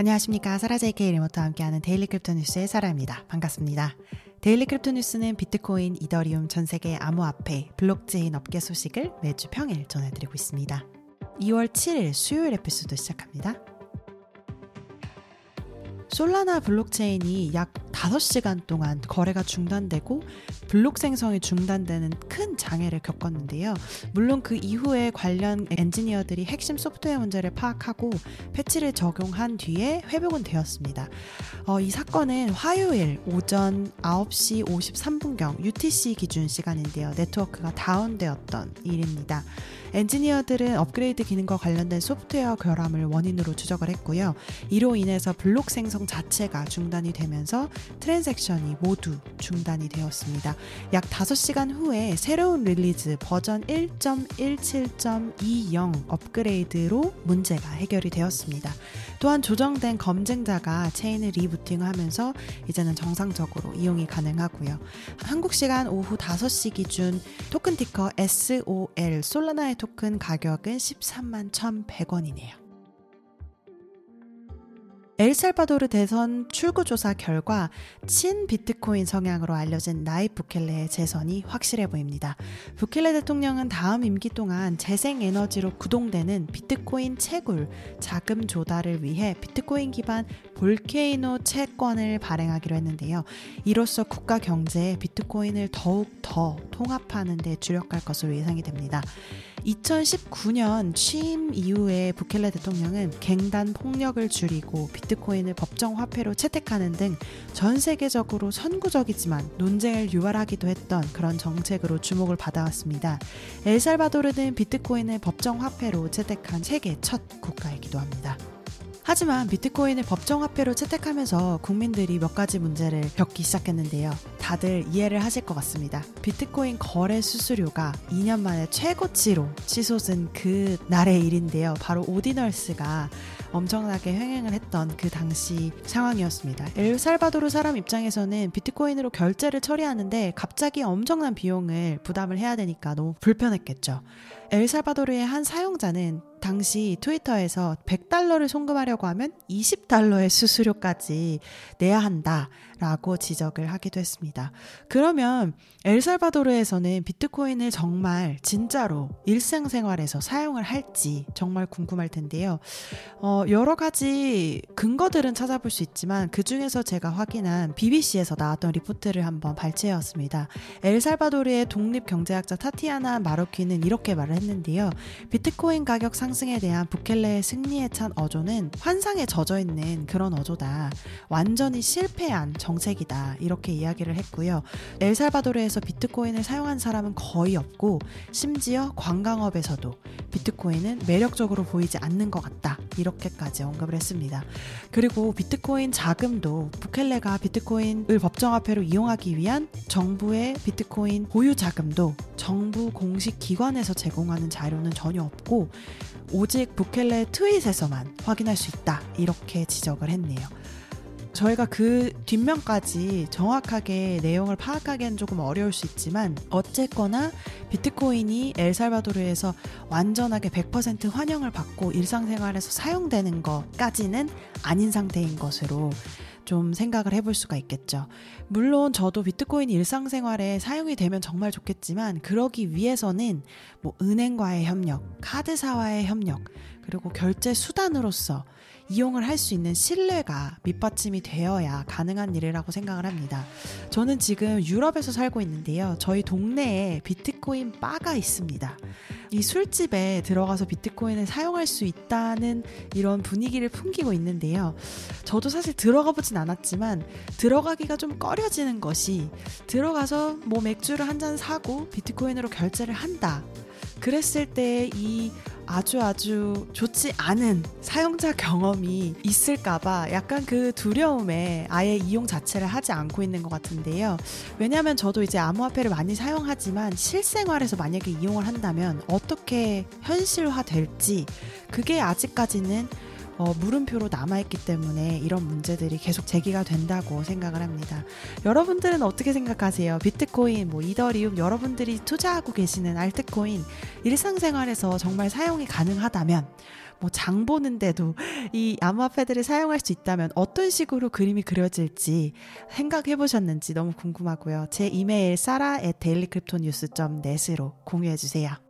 안녕하십니까. 사라제이케이 리모트와 함께하는 Daily Crypto News의 사라입니다. 반갑습니다. Daily Crypto News는 비트코인, 이더리움, 전 세계 암호화폐, 블록체인 업계 소식을 매주 평일 전해드리고 있습니다. 2월 7일 수요일 에피소드 시작합니다. 솔라나 블록체인이 약 5시간 동안 거래가 중단되고 블록 생성이 중단되는 큰 장애를 겪었는데요. 물론 그 이후에 관련 엔지니어들이 핵심 소프트웨어 문제를 파악하고 패치를 적용한 뒤에 회복은 되었습니다. 어, 이 사건은 화요일 오전 9시 53분경 UTC 기준 시간인데요. 네트워크가 다운되었던 일입니다. 엔지니어들은 업그레이드 기능과 관련된 소프트웨어 결함을 원인으로 추적을 했고요. 이로 인해서 블록 생성 자체가 중단이 되면서 transaction이 모두 중단이 되었습니다. 약 5시간 후에 새로운 release 버전 1.17.20 업그레이드로 문제가 해결이 되었습니다. 또한 조정된 검증자가 체인을 리부팅하면서 이제는 정상적으로 이용이 가능하고요. 한국 시간 오후 5시 기준 토큰 티커 SOL 솔라나의 토큰 가격은 13만 1,100원이네요. 엘살바도르 대선 출구조사 결과 친 비트코인 성향으로 알려진 나이 부켈레의 재선이 확실해 보입니다. 부켈레 대통령은 다음 임기 동안 재생에너지로 구동되는 비트코인 채굴 자금 조달을 위해 비트코인 기반 볼케이노 채권을 발행하기로 했는데요. 이로써 국가 경제에 비트코인을 더욱 더 통합하는 데 주력할 것으로 예상이 됩니다. 2019년 취임 이후에 부켈레 대통령은 갱단 폭력을 줄이고 비트코인을 법정 화폐로 채택하는 등 전 세계적으로 선구적이지만 논쟁을 유발하기도 했던 그런 정책으로 주목을 받아왔습니다. 엘살바도르는 비트코인을 법정 화폐로 채택한 세계 첫 국가이기도 합니다. 하지만 비트코인을 법정화폐로 채택하면서 국민들이 몇 가지 문제를 겪기 시작했는데요. 다들 이해를 하실 것 같습니다. 비트코인 거래 수수료가 2년 만에 최고치로 치솟은 그 날의 일인데요. 바로 오디널스가 엄청나게 횡행을 했던 그 당시 상황이었습니다. 엘살바도르 사람 입장에서는 비트코인으로 결제를 처리하는데 갑자기 엄청난 비용을 부담을 해야 되니까 너무 불편했겠죠. 엘살바도르의 한 사용자는 당시 트위터에서 100달러를 송금하려고 하면 20달러의 수수료까지 내야 한다 라고 지적을 하기도 했습니다. 그러면 엘살바도르에서는 비트코인을 정말 진짜로 일상생활에서 사용을 할지 정말 궁금할 텐데요. 어, 여러 가지 근거들은 찾아볼 수 있지만 그 중에서 제가 확인한 BBC에서 나왔던 리포트를 한번 발췌해왔습니다. 엘살바도르의 독립경제학자 타티아나 마로키는 이렇게 말을 했는데요. 비트코인 가격 상승에 대한 부켈레의 승리에 찬 어조는 환상에 젖어 있는 그런 어조다. 완전히 실패한 정책이다. 이렇게 이야기를 했고요. 엘살바도르에서 비트코인을 사용한 사람은 거의 없고 심지어 관광업에서도 비트코인은 매력적으로 보이지 않는 것 같다. 이렇게까지 언급을 했습니다. 그리고 비트코인 자금도 부켈레가 비트코인을 법정화폐로 이용하기 위한 정부의 비트코인 보유 자금도 정부 공식 기관에서 제공하는 자료는 전혀 없고 오직 부켈레 트윗에서만 확인할 수 있다. 이렇게 지적을 했네요. 저희가 그 뒷면까지 정확하게 내용을 파악하기엔 조금 어려울 수 있지만 어쨌거나 비트코인이 엘살바도르에서 완전하게 100% 환영을 받고 일상생활에서 사용되는 것까지는 아닌 상태인 것으로 좀 생각을 해볼 수가 있겠죠. 물론 저도 비트코인이 일상생활에 사용이 되면 정말 좋겠지만 그러기 위해서는 뭐 은행과의 협력, 카드사와의 협력, 그리고 결제 수단으로서 이용을 할 수 있는 신뢰가 밑받침이 되어야 가능한 일이라고 생각을 합니다. 저는 지금 유럽에서 살고 있는데요. 저희 동네에 비트코인 바가 있습니다. 이 술집에 들어가서 비트코인을 사용할 수 있다는 이런 분위기를 풍기고 있는데요. 저도 사실 들어가 보진 않았지만 들어가기가 좀 꺼려지는 것이 들어가서 뭐 맥주를 한 잔 사고 비트코인으로 결제를 한다. 그랬을 때 이 아주 아주 좋지 않은 사용자 경험이 있을까봐 약간 그 두려움에 아예 이용 자체를 하지 않고 있는 것 같은데요. 왜냐하면 저도 이제 암호화폐를 많이 사용하지만 실생활에서 만약에 이용을 한다면 어떻게 현실화 될지 그게 아직까지는 어, 물음표로 남아있기 때문에 이런 문제들이 계속 제기가 된다고 생각을 합니다. 여러분들은 어떻게 생각하세요? 비트코인, 뭐 이더리움, 여러분들이 투자하고 계시는 알트코인, 일상생활에서 정말 사용이 가능하다면 뭐장 보는데도 이 암호화폐들을 사용할 수 있다면 어떤 식으로 그림이 그려질지 생각해 보셨는지 너무 궁금하고요. 제 이메일 사라 at dailycryptonews.net으로 공유해 주세요.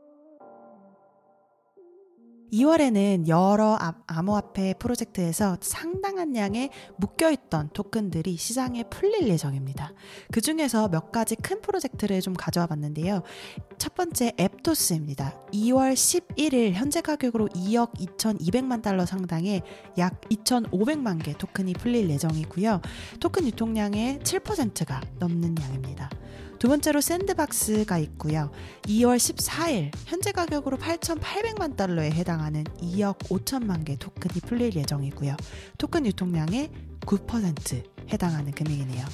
2월에는 여러 암호화폐 프로젝트에서 상당한 양의 묶여있던 토큰들이 시장에 풀릴 예정입니다. 그 중에서 몇 가지 큰 프로젝트를 좀 가져와 봤는데요. 첫 번째 앱토스입니다. 2월 11일 현재 가격으로 2억 2,200만 달러 상당의 약 2,500만 개 토큰이 풀릴 예정이고요. 토큰 유통량의 7%가 넘는 양입니다. 두 번째로 샌드박스가 있고요. 2월 14일 현재 가격으로 8,800만 달러에 해당하는 2억 5천만 개 토큰이 풀릴 예정이고요. 토큰 유통량의 9% 해당하는 금액이네요.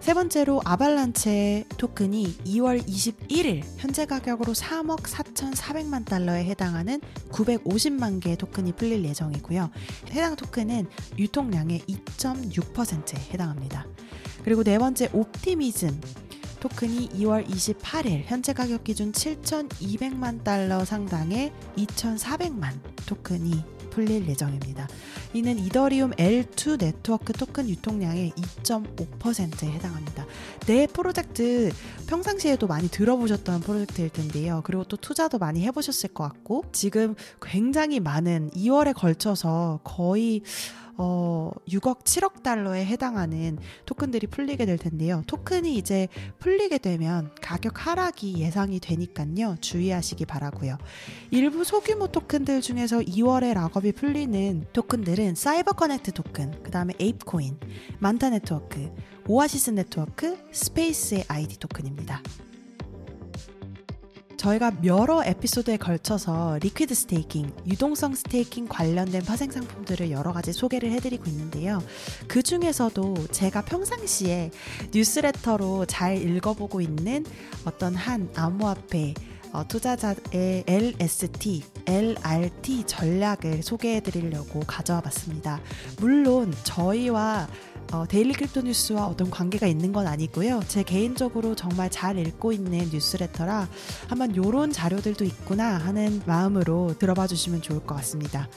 세 번째로 아발란체 토큰이 2월 21일 현재 가격으로 3억 4,400만 달러에 해당하는 950만 개의 토큰이 풀릴 예정이고요. 해당 토큰은 유통량의 2.6%에 해당합니다. 그리고 네 번째 옵티미즘 토큰이 2월 28일 현재 가격 기준 7,200만 달러 상당의 2,400만 토큰이 풀릴 예정입니다. 이는 이더리움 L2 네트워크 토큰 유통량의 2.5%에 해당합니다. 내 프로젝트 평상시에도 많이 들어보셨던 프로젝트일 텐데요. 그리고 또 투자도 많이 해보셨을 것 같고 지금 굉장히 많은 2월에 걸쳐서 거의 어, 6억, 7억 달러에 해당하는 토큰들이 풀리게 될 텐데요. 토큰이 이제 풀리게 되면 가격 하락이 예상이 되니까요. 주의하시기 바라고요. 일부 소규모 토큰들 중에서 2월에 lockup이 풀리는 토큰들은 사이버 커넥트 토큰, 그 다음에 에이프코인, 만타 네트워크, 오아시스 네트워크, 스페이스 아이디 토큰입니다. 저희가 여러 에피소드에 걸쳐서 liquid staking, 유동성 staking 관련된 파생 상품들을 여러 가지 소개를 해드리고 있는데요. 그 중에서도 제가 평상시에 뉴스레터로 잘 읽어보고 있는 어떤 한 암호화폐 어, 투자자의 LST, LRT 전략을 소개해 드리려고 가져와 봤습니다. 물론 저희와 어, Daily Crypto News와 어떤 관계가 있는 건 아니고요. 제 개인적으로 정말 잘 읽고 있는 뉴스레터라 한번 요런 자료들도 있구나 하는 마음으로 들어봐 주시면 좋을 것 같습니다.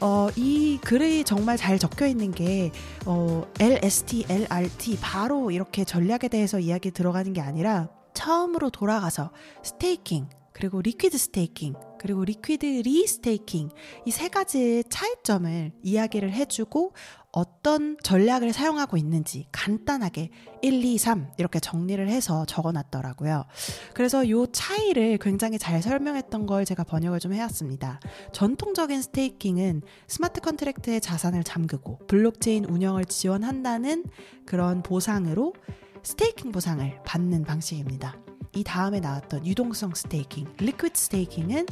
어, 이 글이 정말 잘 적혀 있는 게 어, LST, LRT 바로 이렇게 전략에 대해서 이야기 들어가는 게 아니라 처음으로 돌아가서 staking 그리고 liquid staking 그리고 liquid restaking 이 세 가지의 차이점을 이야기를 해주고 어떤 전략을 사용하고 있는지 간단하게 1, 2, 3 이렇게 정리를 해서 적어 놨더라고요. 그래서 요 차이를 굉장히 잘 설명했던 걸 제가 번역을 좀 해왔습니다. 전통적인 staking은 smart contract의 자산을 잠그고 블록체인 운영을 지원한다는 그런 보상으로 staking 보상을 받는 방식입니다. 이 다음에 나왔던 유동성 staking, liquid staking은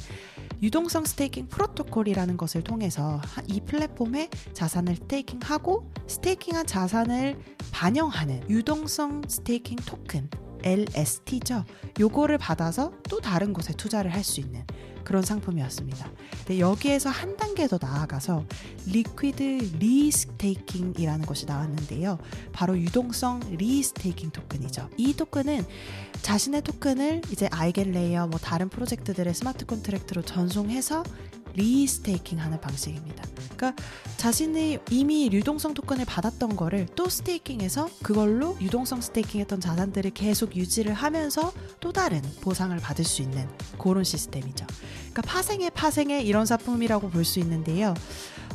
유동성 staking 프로토콜이라는 것을 통해서 이 플랫폼에 자산을 staking하고 staking한 자산을 반영하는 유동성 staking 토큰 LST죠. 요거를 받아서 또 다른 곳에 투자를 할 수 있는 그런 상품이었습니다. 근데 여기에서 한 단계 더 나아가서 liquid restaking이라는 것이 나왔는데요. 바로 유동성 restaking 토큰이죠. 이 토큰은 자신의 토큰을 이제 EigenLayer 뭐 다른 프로젝트들의 smart contract로 전송해서 restaking 하는 방식입니다. 그러니까 자신이 이미 유동성 토큰을 받았던 거를 또 staking해서 그걸로 유동성 staking했던 자산들을 계속 유지를 하면서 또 다른 보상을 받을 수 있는 그런 시스템이죠. 그러니까 파생의 파생의 이런 상품이라고 볼 수 있는데요.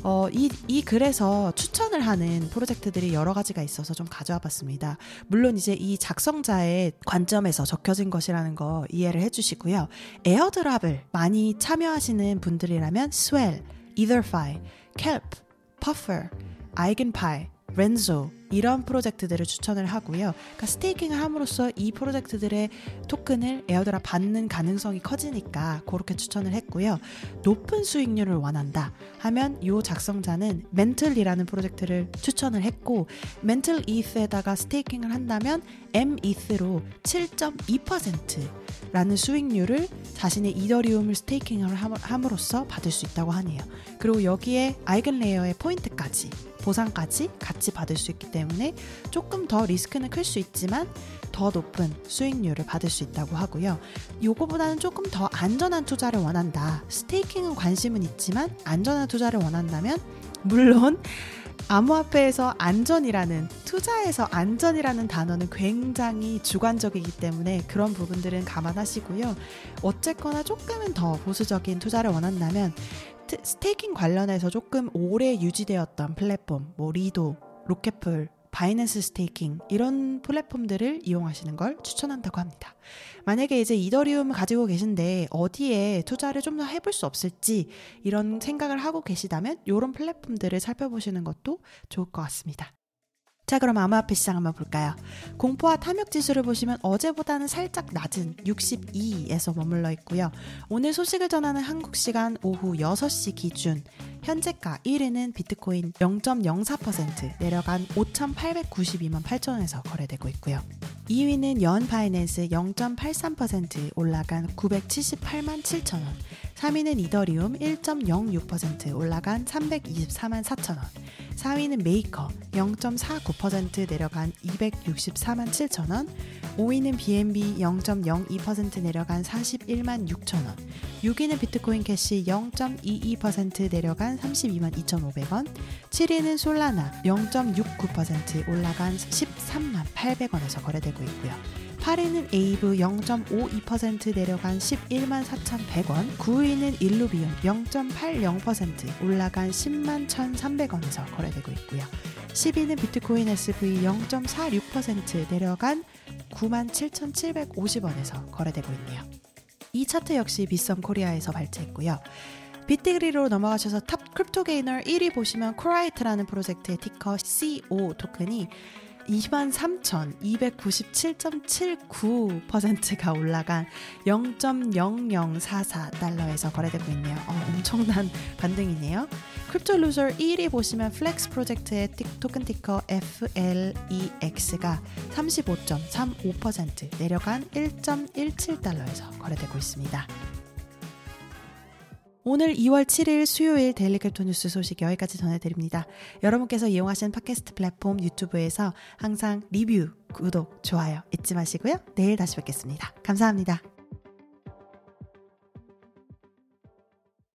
어, 이, 이 글에서 추천을 하는 프로젝트들이 여러 가지가 있어서 좀 가져와 봤습니다. 물론 이제 이 작성자의 관점에서 적혀진 것이라는 거 이해를 해주시고요. 에어드랍을 많이 참여하시는 분들이라면 Kelp, Puffer, Eigenpie, 렌조 이런 프로젝트들을 추천을 하고요. 그러니까 스테이킹을 함으로써 이 프로젝트들의 토큰을 airdrop 받는 가능성이 커지니까 그렇게 추천을 했고요. 높은 수익률을 원한다 하면 이 작성자는 Mantle이라는 프로젝트를 추천을 했고 멘틀 이스에다가 스테이킹을 한다면 M 이스로 7.2% 라는 수익률을 자신의 이더리움을 staking을 함으로써 받을 수 있다고 하네요. 그리고 여기에 EigenLayer의 포인트까지 보상까지 같이 받을 수 있기 때문에 조금 더 리스크는 클 수 있지만 더 높은 수익률을 받을 수 있다고 하고요. 요거보다는 조금 더 안전한 투자를 원한다. staking은 관심은 있지만 안전한 투자를 원한다면 물론 암호화폐에서 안전이라는 투자에서 안전이라는 단어는 굉장히 주관적이기 때문에 그런 부분들은 감안하시고요. 어쨌거나 조금은 더 보수적인 투자를 원한다면 staking 관련해서 조금 오래 유지되었던 플랫폼, 뭐 Lido, Rocket Pool, Binance staking 이런 플랫폼들을 이용하시는 걸 추천한다고 합니다. 만약에 이제 이더리움을 가지고 계신데 어디에 투자를 좀 더 해볼 수 없을지 이런 생각을 하고 계시다면 이런 플랫폼들을 살펴보시는 것도 좋을 것 같습니다. 자, 그럼 암호화폐 시장 한번 볼까요? 공포와 탐욕 지수를 보시면 어제보다는 살짝 낮은 62에서 머물러 있고요. 오늘 소식을 전하는 한국 시간 오후 6시 기준 현재가 1위는 비트코인 0.04% 내려간 5,892만 8천 원에서 거래되고 있고요. 2위는 Yearn Finance 0.83% 올라간 978만 7천 원. 3위는 이더리움 1.06% 올라간 324만 4천 원. 4위는 메이커 0.49% 내려간 264만 7천 원, 5위는 BNB 0.02% 내려간 41만 6천 원, 6위는 비트코인 캐시 0.22% 내려간 32만 2,500원, 7위는 솔라나 0.69% 올라간 13만 800원에서 거래되고 있고요. 8위는 Aave 0.52% 내려간 11만 4,100원, 9위는 일루비움 0.80% 올라간 10만 1,300원에서 거래되고 있고요. 10위는 비트코인 SV 0.46% 내려간 9만 7,750원에서 거래되고 있네요. 이 차트 역시 비썸 코리아에서 발췌했고요. BitDegree로 넘어가셔서 top crypto gainer 1위 보시면 Corite라는 프로젝트의 ticker CO 토큰이 23,297.79%가 올라간 0.0044달러에서 거래되고 있네요. 어, 엄청난 반등이네요. crypto loser 1위 보시면 Flex 프로젝트의 토큰 ticker FLEX가 35.35% 내려간 1.17달러에서 거래되고 있습니다. 오늘 2월 7일 수요일 Daily Crypto News 소식 여기까지 전해드립니다. 여러분께서 이용하시는 팟캐스트 플랫폼 유튜브에서 항상 리뷰, 구독, 좋아요 잊지 마시고요. 내일 다시 뵙겠습니다. 감사합니다.